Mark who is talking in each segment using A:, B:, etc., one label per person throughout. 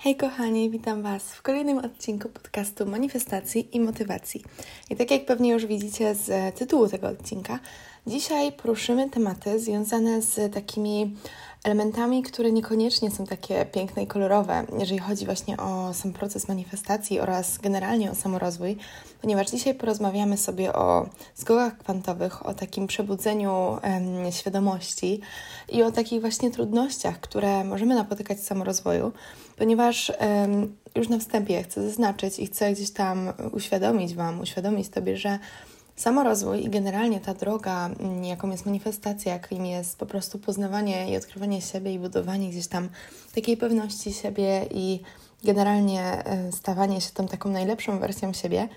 A: Hej kochani, witam Was w kolejnym odcinku podcastu Manifestacji i Motywacji. I tak jak pewnie już widzicie z tytułu tego odcinka, dzisiaj poruszymy tematy związane z takimi elementami, które niekoniecznie są takie piękne i kolorowe, jeżeli chodzi właśnie o sam proces manifestacji oraz generalnie o samorozwój, ponieważ dzisiaj porozmawiamy sobie o zgogach kwantowych, o takim przebudzeniu em, świadomości i o takich właśnie trudnościach, które możemy napotykać w samorozwoju, ponieważ em, już na wstępie chcę zaznaczyć i chcę gdzieś tam uświadomić Wam, uświadomić Tobie, że Samorozwój i generalnie ta droga, mm, jaką jest manifestacja, jakim jest po prostu poznawanie i odkrywanie siebie i budowanie gdzieś tam takiej pewności siebie i generalnie e, stawanie się tą taką najlepszą wersją siebie,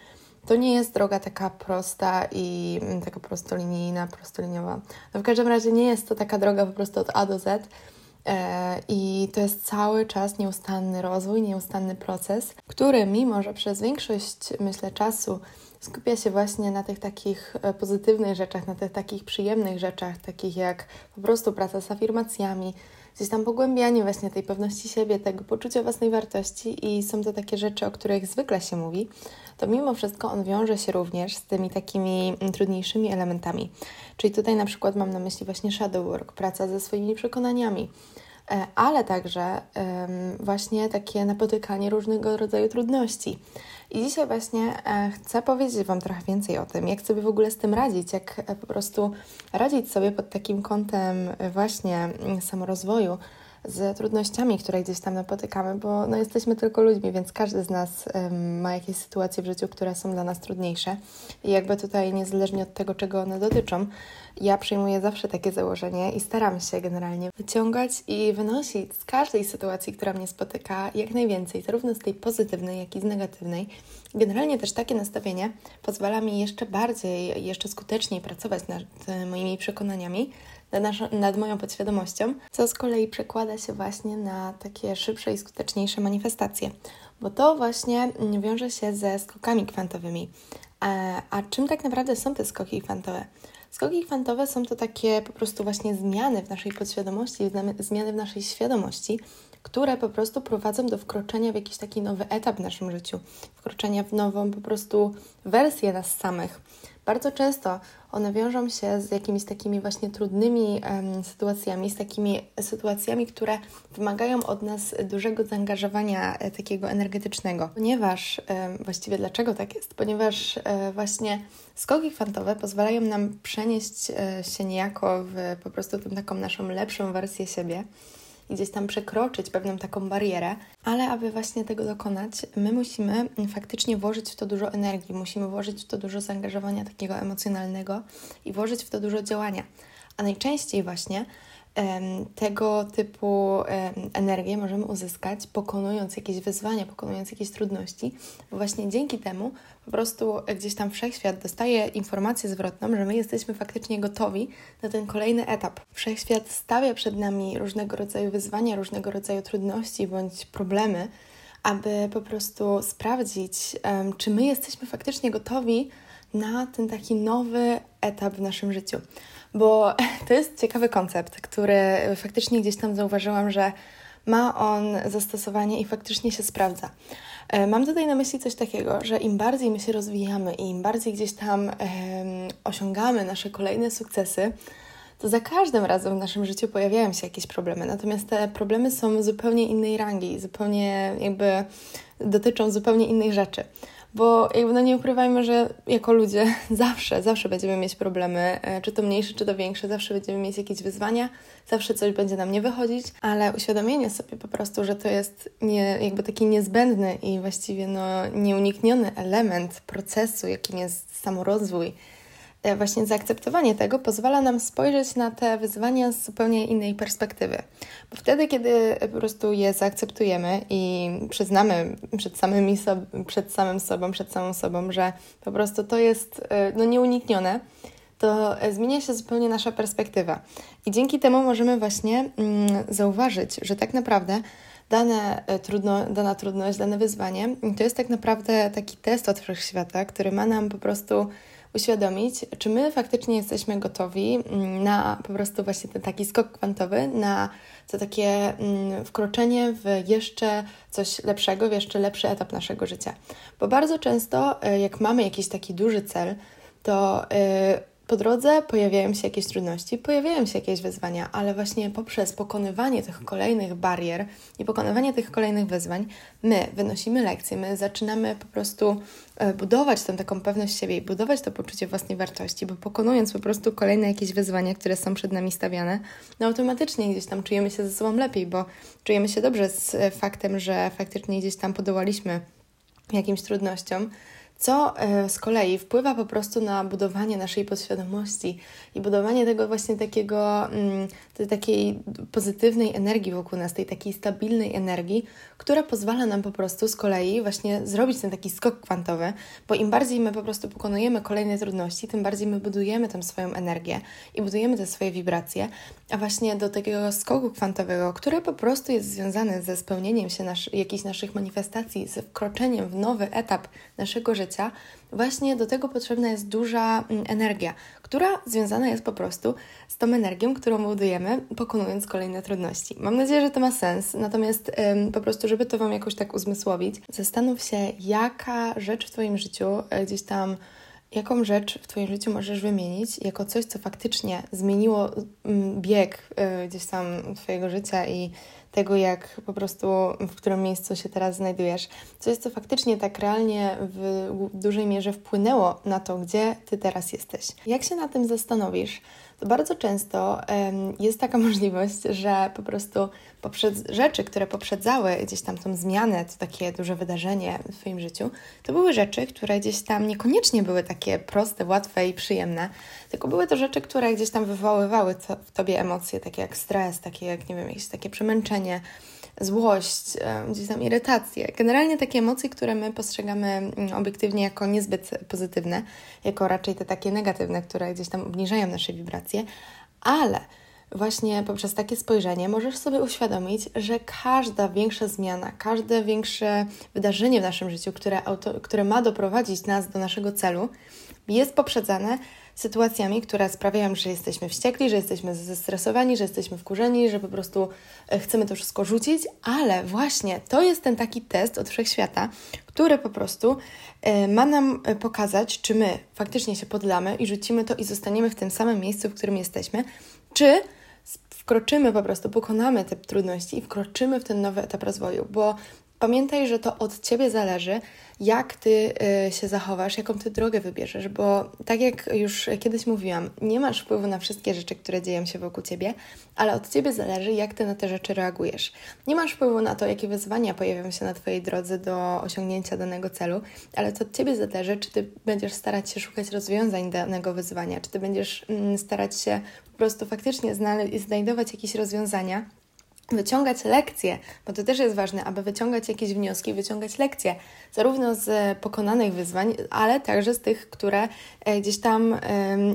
A: to nie jest droga taka prosta i mm, taka prostolinijna, prostoliniowa. No w każdym razie nie jest to taka droga po prostu od A do Z. E, I to jest cały czas nieustanny rozwój, nieustanny proces, który mimo, że przez większość, myślę, czasu skupia się właśnie na tych takich e, pozytywnych rzeczach, na tych takich przyjemnych rzeczach, takich jak po prostu praca z afirmacjami, gdzieś tam pogłębianie właśnie tej pewności siebie, tego poczucia własnej wartości i są to takie rzeczy, o których zwykle się mówi, to mimo wszystko on wiąże się również z tymi takimi mm, trudniejszymi elementami. Czyli tutaj na przykład mam na myśli właśnie shadow work, praca ze swoimi przekonaniami, ale także właśnie takie napotykanie różnego rodzaju trudności. I dzisiaj właśnie e, chcę powiedzieć Wam trochę więcej o tym, jak sobie w ogóle z tym radzić, jak e, po prostu radzić sobie pod takim kątem e, właśnie mm, samorozwoju, z trudnościami, które gdzieś tam napotykamy, bo no, jesteśmy tylko ludźmi, więc każdy z nas um, ma jakieś sytuacje w życiu, które są dla nas trudniejsze. I jakby tutaj, niezależnie od tego, czego one dotyczą, ja przyjmuję zawsze takie założenie i staram się generalnie wyciągać i wynosić z każdej sytuacji, która mnie spotyka, jak najwięcej, zarówno z tej pozytywnej, jak i z negatywnej. Generalnie też takie nastawienie pozwala mi jeszcze bardziej, jeszcze skuteczniej pracować nad moimi przekonaniami, nad, naszą, nad moją podświadomością, co z kolei przekłada się właśnie na takie szybsze i skuteczniejsze manifestacje, bo to właśnie wiąże się ze skokami kwantowymi. A, e, a czym tak naprawdę są te skoki kwantowe? Skoki kwantowe są to takie po prostu właśnie zmiany w naszej podświadomości, zmiany w naszej świadomości, które po prostu prowadzą do wkroczenia w jakiś taki nowy etap w naszym życiu, wkroczenia w nową po prostu wersję nas samych. Bardzo często one wiążą się z jakimiś takimi właśnie trudnymi um, sytuacjami, z takimi sytuacjami, które wymagają od nas dużego zaangażowania e, takiego energetycznego. Ponieważ, e, właściwie dlaczego tak jest? Ponieważ e, właśnie skoki kwantowe pozwalają nam przenieść e, się niejako w po prostu tą taką naszą lepszą wersję siebie gdzieś tam przekroczyć pewną taką barierę, ale aby właśnie tego dokonać, my musimy faktycznie włożyć w to dużo energii, musimy włożyć w to dużo zaangażowania takiego emocjonalnego i włożyć w to dużo działania. A najczęściej właśnie tego typu energię możemy uzyskać, pokonując jakieś wyzwania, pokonując jakieś trudności, właśnie dzięki temu po prostu gdzieś tam wszechświat dostaje informację zwrotną, że my jesteśmy faktycznie gotowi na ten kolejny etap. Wszechświat stawia przed nami różnego rodzaju wyzwania, różnego rodzaju trudności bądź problemy, aby po prostu sprawdzić, czy my jesteśmy faktycznie gotowi na ten taki nowy etap w naszym życiu. Bo to jest ciekawy koncept, który faktycznie gdzieś tam zauważyłam, że ma on zastosowanie i faktycznie się sprawdza. E, mam tutaj na myśli coś takiego, że im bardziej my się rozwijamy i im bardziej gdzieś tam osiągamy nasze kolejne sukcesy, to za każdym razem w naszym życiu pojawiają się jakieś problemy. Natomiast te problemy są zupełnie innej rangi, zupełnie jakby dotyczą zupełnie innych rzeczy bo jakby no nie ukrywajmy, że jako ludzie zawsze, zawsze będziemy mieć problemy, e, czy to mniejsze, czy to większe, zawsze będziemy mieć jakieś wyzwania, zawsze coś będzie nam nie wychodzić, ale uświadomienie sobie po prostu, że to jest nie, jakby taki niezbędny i właściwie no nieunikniony element procesu, jakim jest samorozwój, właśnie zaakceptowanie tego pozwala nam spojrzeć na te wyzwania z zupełnie innej perspektywy. Bo wtedy, kiedy po prostu je zaakceptujemy i przyznamy przed, samymi so- przed samym sobą, przed samą sobą, że po prostu to jest e, no, nieuniknione, to zmienia się zupełnie nasza perspektywa. I dzięki temu możemy właśnie mm, zauważyć, że tak naprawdę dane e, trudno, dana trudność, dane wyzwanie to jest tak naprawdę taki test od wszechświata, który ma nam po prostu uświadomić, czy my faktycznie jesteśmy gotowi mm, na po prostu właśnie ten taki skok kwantowy, na to takie mm, wkroczenie w jeszcze coś lepszego, w jeszcze lepszy etap naszego życia. Bo bardzo często, y, jak mamy jakiś taki duży cel, to y, po drodze pojawiają się jakieś trudności, pojawiają się jakieś wyzwania, ale właśnie poprzez pokonywanie tych kolejnych barier i pokonywanie tych kolejnych wyzwań, my wynosimy lekcje, my zaczynamy po prostu e, budować tą taką pewność siebie i budować to poczucie własnej wartości, bo pokonując po prostu kolejne jakieś wyzwania, które są przed nami stawiane, no automatycznie gdzieś tam czujemy się ze sobą lepiej, bo czujemy się dobrze z faktem, że faktycznie gdzieś tam podołaliśmy jakimś trudnościom co e, z kolei wpływa po prostu na budowanie naszej podświadomości i budowanie tego właśnie takiego, mm, tej takiej pozytywnej energii wokół nas, tej takiej stabilnej energii, która pozwala nam po prostu z kolei właśnie zrobić ten taki skok kwantowy, bo im bardziej my po prostu pokonujemy kolejne trudności, tym bardziej my budujemy tę swoją energię i budujemy te swoje wibracje, a właśnie do takiego skoku kwantowego, który po prostu jest związany ze spełnieniem się nasz, jakichś naszych manifestacji, ze wkroczeniem w nowy etap naszego życia, właśnie do tego potrzebna jest duża mm, energia, która związana jest po prostu z tą energią, którą budujemy, pokonując kolejne trudności. Mam nadzieję, że to ma sens, natomiast ym, po prostu, żeby to Wam jakoś tak uzmysłowić, zastanów się, jaka rzecz w Twoim życiu y, gdzieś tam jaką rzecz w Twoim życiu możesz wymienić jako coś, co faktycznie zmieniło bieg y, gdzieś tam Twojego życia i tego, jak po prostu w którym miejscu się teraz znajdujesz. Co faktycznie tak realnie w dużej mierze wpłynęło na to, gdzie Ty teraz jesteś. Jak się na tym zastanowisz, to bardzo często jest taka możliwość, że po prostu poprzez rzeczy, które poprzedzały gdzieś tam tą zmianę, to takie duże wydarzenie w Twoim życiu, to były rzeczy, które gdzieś tam niekoniecznie były takie proste, łatwe i przyjemne, tylko były to rzeczy, które gdzieś tam wywoływały w Tobie emocje, takie jak stres, takie jak, nie wiem, jakieś takie przemęczenie, złość, gdzieś tam irytację. Generalnie takie emocje, które my postrzegamy mm, obiektywnie jako niezbyt pozytywne, jako raczej te takie negatywne, które gdzieś tam obniżają nasze wibracje, ale właśnie poprzez takie spojrzenie możesz sobie uświadomić, że każda większa zmiana, każde większe wydarzenie w naszym życiu, które, auto, które ma doprowadzić nas do naszego celu, jest poprzedzane sytuacjami, które sprawiają, że jesteśmy wściekli, że jesteśmy zestresowani, że jesteśmy wkurzeni, że po prostu e, chcemy to wszystko rzucić, ale właśnie to jest ten taki test od wszechświata, który po prostu e, ma nam e, pokazać, czy my faktycznie się poddamy i rzucimy to i zostaniemy w tym samym miejscu, w którym jesteśmy, czy wkroczymy po prostu, pokonamy te trudności i wkroczymy w ten nowy etap rozwoju, bo pamiętaj, że to od Ciebie zależy, jak Ty y, się zachowasz, jaką Ty drogę wybierzesz, bo tak jak już kiedyś mówiłam, nie masz wpływu na wszystkie rzeczy, które dzieją się wokół Ciebie, ale od Ciebie zależy, jak Ty na te rzeczy reagujesz. Nie masz wpływu na to, jakie wyzwania pojawią się na Twojej drodze do osiągnięcia danego celu, ale to od Ciebie zależy, czy Ty będziesz starać się szukać rozwiązań danego wyzwania, czy Ty będziesz mm, starać się po prostu faktycznie znajdować jakieś rozwiązania, wyciągać lekcje, bo to też jest ważne, aby wyciągać jakieś wnioski, wyciągać lekcje, zarówno z pokonanych wyzwań, ale także z tych, które e, gdzieś tam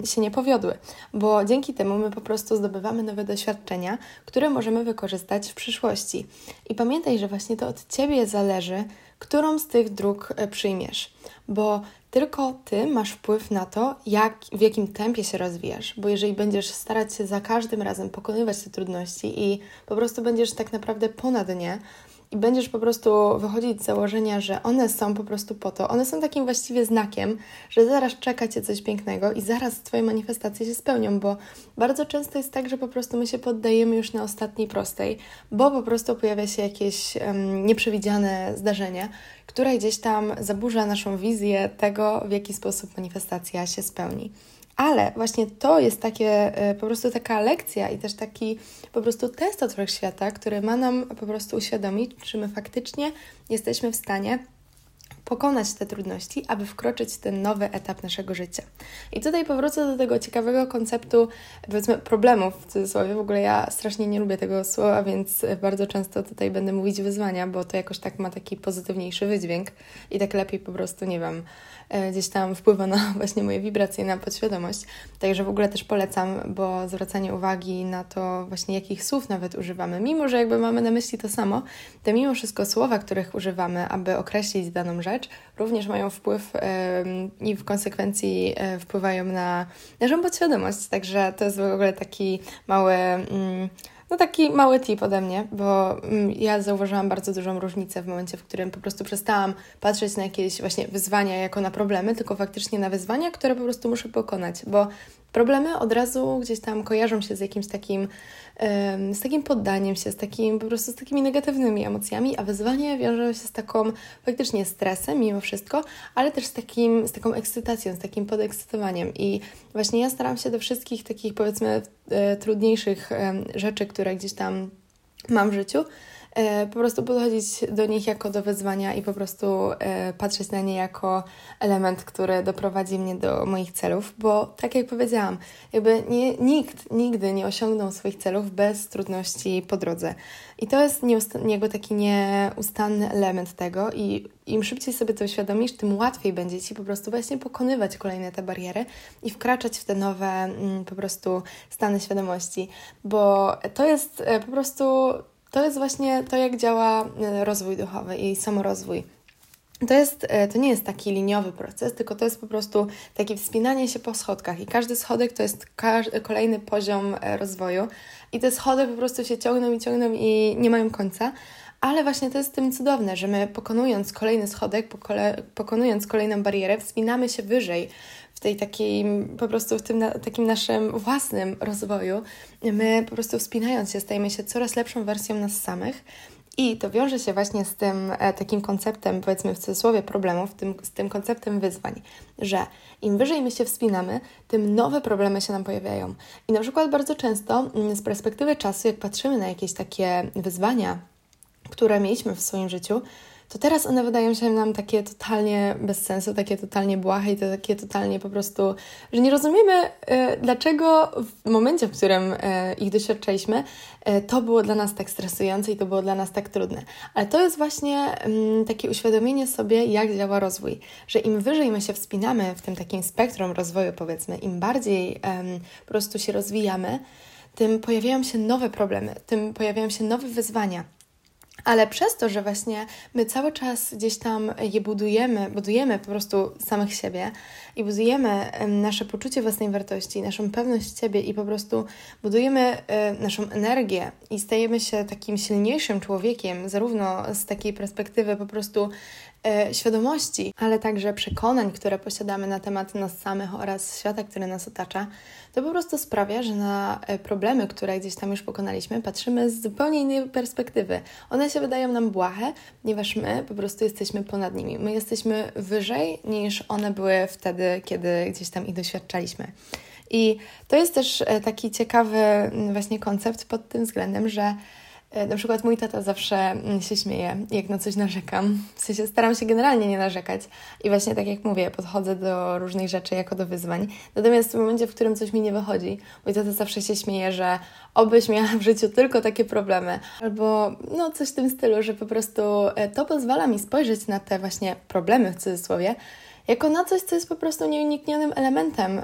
A: się nie powiodły, bo dzięki temu my po prostu zdobywamy nowe doświadczenia, które możemy wykorzystać w przyszłości. I pamiętaj, że właśnie to od Ciebie zależy, którą z tych dróg e, przyjmiesz, bo tylko ty masz wpływ na to, jak, w jakim tempie się rozwijasz, bo jeżeli będziesz starać się za każdym razem pokonywać te trudności i po prostu będziesz tak naprawdę ponad nie, i będziesz po prostu wychodzić z założenia, że one są po prostu po to, one są takim właściwie znakiem, że zaraz czeka Cię coś pięknego i zaraz Twoje manifestacje się spełnią, bo bardzo często jest tak, że po prostu my się poddajemy już na ostatniej prostej, bo po prostu pojawia się jakieś um, nieprzewidziane zdarzenie, które gdzieś tam zaburza naszą wizję tego, w jaki sposób manifestacja się spełni. Ale właśnie to jest takie, e, po prostu taka lekcja i też taki po prostu test od wszechświata, który ma nam po prostu uświadomić, czy my faktycznie jesteśmy w stanie pokonać te trudności, aby wkroczyć w ten nowy etap naszego życia. I tutaj powrócę do tego ciekawego konceptu, powiedzmy, problemów w cudzysłowie. W ogóle ja strasznie nie lubię tego słowa, więc bardzo często tutaj będę mówić wyzwania, bo to jakoś tak ma taki pozytywniejszy wydźwięk i tak lepiej po prostu, nie wiem, gdzieś tam wpływa na właśnie moje wibracje, na podświadomość. Także w ogóle też polecam, bo zwracanie uwagi na to właśnie jakich słów nawet używamy, mimo że jakby mamy na myśli to samo, to mimo wszystko słowa, których używamy, aby określić daną rzecz, również mają wpływ i w konsekwencji e, wpływają na naszą podświadomość. Także to jest w ogóle taki mały... Mm, no taki mały tip ode mnie, bo mm, ja zauważyłam bardzo dużą różnicę w momencie, w którym po prostu przestałam patrzeć na jakieś właśnie wyzwania jako na problemy, tylko faktycznie na wyzwania, które po prostu muszę pokonać, bo problemy od razu gdzieś tam kojarzą się z jakimś takim, z takim poddaniem się, z takim po prostu z takimi negatywnymi emocjami, a wyzwanie wiąże się z taką faktycznie stresem mimo wszystko, ale też z takim, z taką ekscytacją, z takim podekscytowaniem. I właśnie ja staram się do wszystkich takich powiedzmy e, trudniejszych rzeczy, które gdzieś tam mam w życiu, po prostu podchodzić do nich jako do wyzwania i po prostu e, patrzeć na nie jako element, który doprowadzi mnie do moich celów, bo tak jak powiedziałam, jakby nie, nikt nigdy nie osiągnął swoich celów bez trudności po drodze. I to jest jakby taki nieustanny element tego i im szybciej sobie to uświadomisz, tym łatwiej będzie Ci po prostu właśnie pokonywać kolejne te bariery i wkraczać w te nowe mm, po prostu stany świadomości, bo to jest e, po prostu to jest właśnie to, jak działa e, rozwój duchowy i samorozwój. To, jest, e, to nie jest taki liniowy proces, tylko to jest po prostu takie wspinanie się po schodkach. I każdy schodek to jest kolejny poziom e, rozwoju. I te schody po prostu się ciągną i ciągną i nie mają końca, ale właśnie to jest tym cudowne, że my pokonując kolejny schodek, pokonując kolejną barierę, wspinamy się wyżej w tej takiej, po prostu w tym na, takim naszym własnym rozwoju, my po prostu wspinając się, stajemy się coraz lepszą wersją nas samych. I to wiąże się właśnie z tym e, takim konceptem, powiedzmy w cudzysłowie, problemów, tym, z tym konceptem wyzwań, że im wyżej my się wspinamy, tym nowe problemy się nam pojawiają. I na przykład bardzo często mm, z perspektywy czasu, jak patrzymy na jakieś takie wyzwania, które mieliśmy w swoim życiu, to teraz one wydają się nam takie totalnie bez sensu, takie totalnie błahe i to takie totalnie po prostu, że nie rozumiemy, e, dlaczego w momencie, w którym e, ich doświadczaliśmy, e, to było dla nas tak stresujące i to było dla nas tak trudne. Ale to jest właśnie mm, takie uświadomienie sobie, jak działa rozwój, że im wyżej my się wspinamy w tym takim spektrum rozwoju, powiedzmy, im bardziej po prostu się rozwijamy, tym pojawiają się nowe problemy, tym pojawiają się nowe wyzwania ale przez to, że właśnie my cały czas gdzieś tam je budujemy, budujemy po prostu samych siebie i budujemy nasze poczucie własnej wartości, naszą pewność siebie i po prostu budujemy naszą energię i stajemy się takim silniejszym człowiekiem, zarówno z takiej perspektywy po prostu e, świadomości, ale także przekonań, które posiadamy na temat nas samych oraz świata, który nas otacza, to po prostu sprawia, że na e, problemy, które gdzieś tam już pokonaliśmy, patrzymy z zupełnie innej perspektywy. One się wydają nam błahe, ponieważ my po prostu jesteśmy ponad nimi. My jesteśmy wyżej niż one były wtedy, kiedy gdzieś tam ich doświadczaliśmy. I to jest też e, taki ciekawy właśnie koncept pod tym względem, że E, na przykład mój tata zawsze mm, się śmieje, jak na coś narzekam. W sensie staram się generalnie nie narzekać i właśnie tak jak mówię, podchodzę do różnych rzeczy jako do wyzwań. Natomiast w momencie, w którym coś mi nie wychodzi, mój tata zawsze się śmieje, że obyś miała w życiu tylko takie problemy, albo no coś w tym stylu, że po prostu e, to pozwala mi spojrzeć na te właśnie problemy w cudzysłowie, jako na coś, co jest po prostu nieuniknionym elementem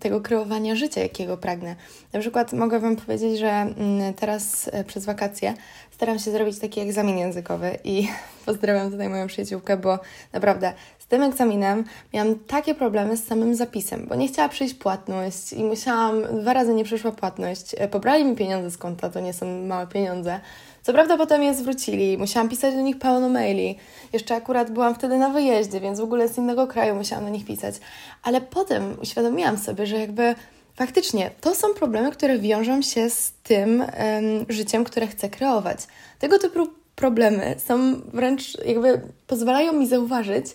A: tego kreowania życia, jakiego pragnę. Na przykład mogę Wam powiedzieć, że um, teraz e, przez wakacje staram się zrobić taki egzamin językowy i pozdrawiam tutaj moją przyjaciółkę, bo naprawdę z tym egzaminem miałam takie problemy z samym zapisem, bo nie chciała przyjść płatność i musiałam, dwa razy nie przyszła płatność, e, pobrali mi pieniądze z konta, to nie są małe pieniądze, co prawda potem je zwrócili, musiałam pisać do nich pełno maili. Jeszcze akurat byłam wtedy na wyjeździe, więc w ogóle z innego kraju musiałam do nich pisać. Ale potem uświadomiłam sobie, że jakby faktycznie to są problemy, które wiążą się z tym życiem, które chcę kreować. Tego typu problemy są wręcz jakby pozwalają mi zauważyć,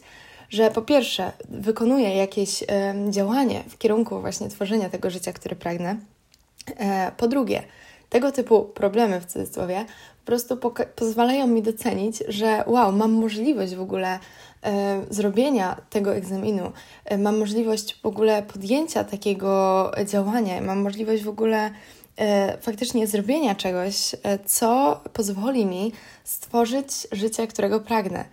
A: że po pierwsze wykonuję jakieś działanie w kierunku właśnie tworzenia tego życia, które pragnę. E, po drugie, tego typu problemy w cudzysłowie po prostu pozwalają mi docenić, że wow, mam możliwość w ogóle zrobienia tego egzaminu, e, mam możliwość w ogóle podjęcia takiego działania, mam możliwość w ogóle e, faktycznie zrobienia czegoś, co pozwoli mi stworzyć życie, którego pragnę.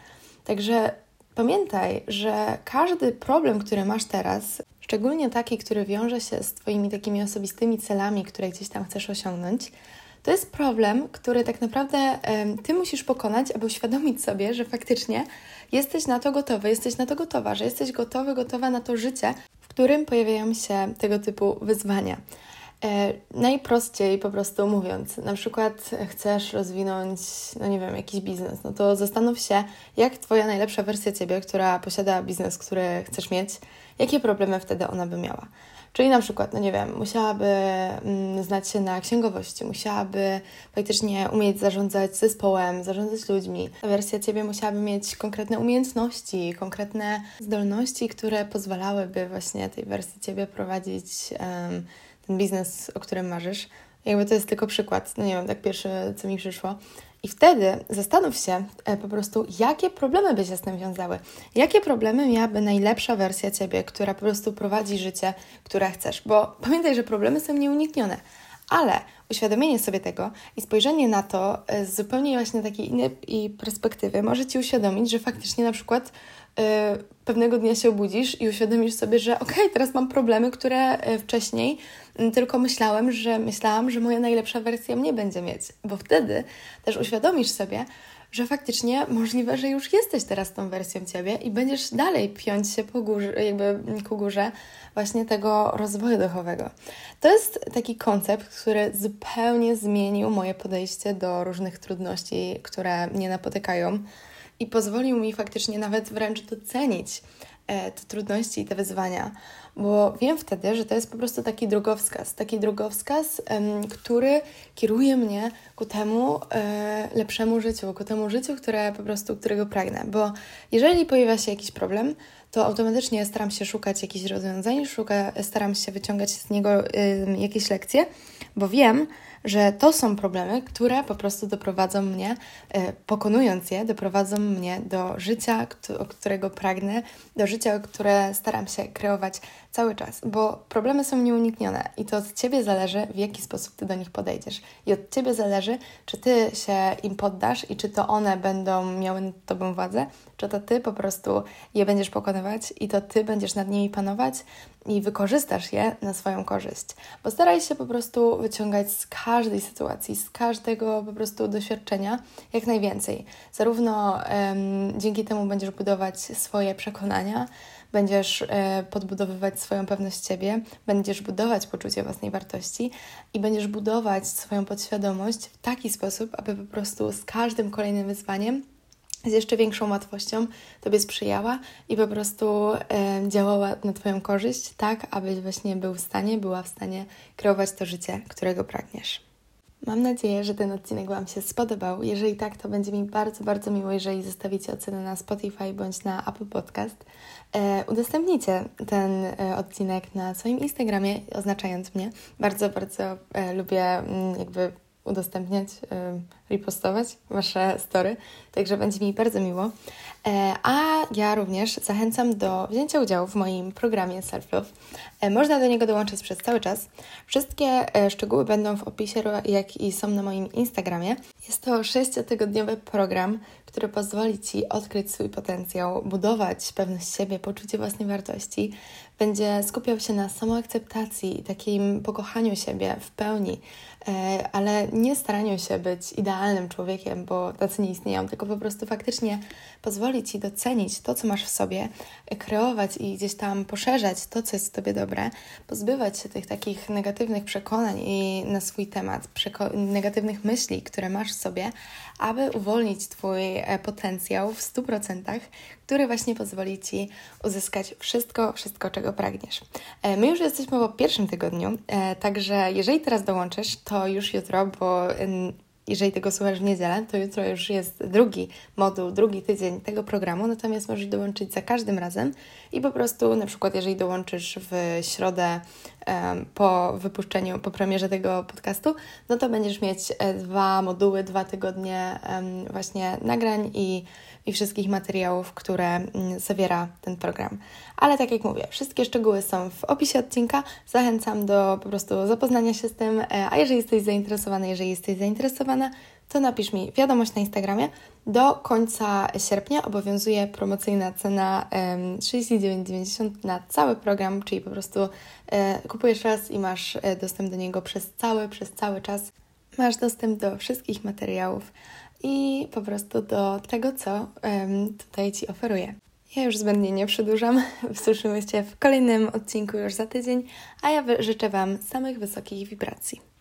A: Także pamiętaj, że każdy problem, który masz teraz, szczególnie taki, który wiąże się z Twoimi takimi osobistymi celami, które gdzieś tam chcesz osiągnąć, to jest problem, który tak naprawdę Ty musisz pokonać, aby uświadomić sobie, że faktycznie jesteś na to gotowy, jesteś na to gotowa, że jesteś gotowy, gotowa na to życie, w którym pojawiają się tego typu wyzwania. E, najprościej po prostu mówiąc, na przykład chcesz rozwinąć, no nie wiem, jakiś biznes, no to zastanów się, jak Twoja najlepsza wersja Ciebie, która posiada biznes, który chcesz mieć, jakie problemy wtedy ona by miała. Czyli na przykład, no nie wiem, musiałaby mm, znać się na księgowości, musiałaby faktycznie umieć zarządzać zespołem, zarządzać ludźmi. Ta wersja Ciebie musiałaby mieć konkretne umiejętności, konkretne zdolności, które pozwalałyby właśnie tej wersji Ciebie prowadzić um, ten biznes, o którym marzysz. Jakby to jest tylko przykład, no nie wiem, tak pierwsze, co mi przyszło. I wtedy zastanów się e, po prostu, jakie problemy by się z tym wiązały. Jakie problemy miałaby najlepsza wersja ciebie, która po prostu prowadzi życie, które chcesz. Bo pamiętaj, że problemy są nieuniknione, ale uświadomienie sobie tego i spojrzenie na to z zupełnie właśnie takiej innej perspektywy może ci uświadomić, że faktycznie na przykład pewnego dnia się obudzisz i uświadomisz sobie, że okej, okay, teraz mam problemy, które y, wcześniej mm, tylko myślałem, że myślałam, że moja najlepsza wersja mnie będzie mieć, bo wtedy też uświadomisz sobie, że faktycznie możliwe, że już jesteś teraz tą wersją ciebie i będziesz dalej piąć się po górze, jakby ku górze właśnie tego rozwoju duchowego. To jest taki koncept, który zupełnie zmienił moje podejście do różnych trudności, które mnie napotykają i pozwolił mi faktycznie nawet wręcz docenić e, te trudności i te wyzwania, bo wiem wtedy, że to jest po prostu taki drogowskaz, taki drogowskaz, który kieruje mnie ku temu e, lepszemu życiu, ku temu życiu, które po prostu, którego pragnę, bo jeżeli pojawia się jakiś problem, to automatycznie staram się szukać jakichś rozwiązań, szuka, staram się wyciągać z niego jakieś lekcje, bo wiem, że to są problemy, które po prostu doprowadzą mnie, e, pokonując je, doprowadzą mnie do życia, którego pragnę, do życia, które staram się kreować cały czas, bo problemy są nieuniknione i to od Ciebie zależy, w jaki sposób Ty do nich podejdziesz. I od Ciebie zależy, czy Ty się im poddasz i czy to one będą miały nad Tobą władzę, czy to Ty po prostu je będziesz pokonywać i to Ty będziesz nad nimi panować i wykorzystasz je na swoją korzyść. Bo staraj się po prostu wyciągać z każdej sytuacji, z każdego po prostu doświadczenia jak najwięcej. Zarówno dzięki temu będziesz budować swoje przekonania, będziesz e, podbudowywać swoją pewność siebie, będziesz budować poczucie własnej wartości i będziesz budować swoją podświadomość w taki sposób, aby po prostu z każdym kolejnym wyzwaniem z jeszcze większą łatwością Tobie sprzyjała i po prostu e, działała na Twoją korzyść, tak abyś właśnie był w stanie, była w stanie kreować to życie, którego pragniesz. Mam nadzieję, że ten odcinek Wam się spodobał. Jeżeli tak, to będzie mi bardzo, bardzo miło, jeżeli zostawicie ocenę na Spotify bądź na Apple Podcast. E, udostępnijcie ten e, odcinek na swoim Instagramie, oznaczając mnie. Bardzo, bardzo e, lubię mm, jakby udostępniać, repostować Wasze story, także będzie mi bardzo miło. A ja również zachęcam do wzięcia udziału w moim programie Self Love. Można do niego dołączyć przez cały czas. Wszystkie szczegóły będą w opisie, jak i są na moim Instagramie. Jest to sześciotygodniowy program, który pozwoli Ci odkryć swój potencjał, budować pewność siebie, poczucie własnej wartości, będzie skupiał się na samoakceptacji i takim pokochaniu siebie w pełni, e, ale nie staraniu się być idealnym człowiekiem, bo tacy nie istnieją, tylko po prostu faktycznie pozwoli Ci docenić to, co masz w sobie, kreować i gdzieś tam poszerzać to, co jest w Tobie dobre, pozbywać się tych takich negatywnych przekonań i na swój temat, negatywnych myśli, które masz w sobie, aby uwolnić Twój e, potencjał w 100%, który właśnie pozwoli Ci uzyskać wszystko, wszystko, czego pragniesz. E, my już jesteśmy po pierwszym tygodniu, e, także jeżeli teraz dołączysz, to już jutro, bo jeżeli tego słuchasz w niedzielę, to jutro już jest drugi moduł, drugi tydzień tego programu, natomiast możesz dołączyć za każdym razem i po prostu, na przykład, jeżeli dołączysz w środę um, po wypuszczeniu, po premierze tego podcastu, no to będziesz mieć e, dwa moduły, dwa tygodnie właśnie nagrań i i wszystkich materiałów, które mm, zawiera ten program. Ale tak jak mówię, wszystkie szczegóły są w opisie odcinka. Zachęcam do po prostu zapoznania się z tym, e, a jeżeli jesteś zainteresowany, jeżeli jesteś zainteresowana, to napisz mi wiadomość na Instagramie. Do końca sierpnia obowiązuje promocyjna cena 39,90 na cały program, czyli po prostu e, kupujesz raz i masz e, dostęp do niego przez cały, przez cały czas. Masz dostęp do wszystkich materiałów i po prostu do tego, co tutaj Ci oferuję. Ja już zbędnie nie przedłużam. Słyszymy się w kolejnym odcinku już za tydzień, a ja życzę Wam samych wysokich wibracji.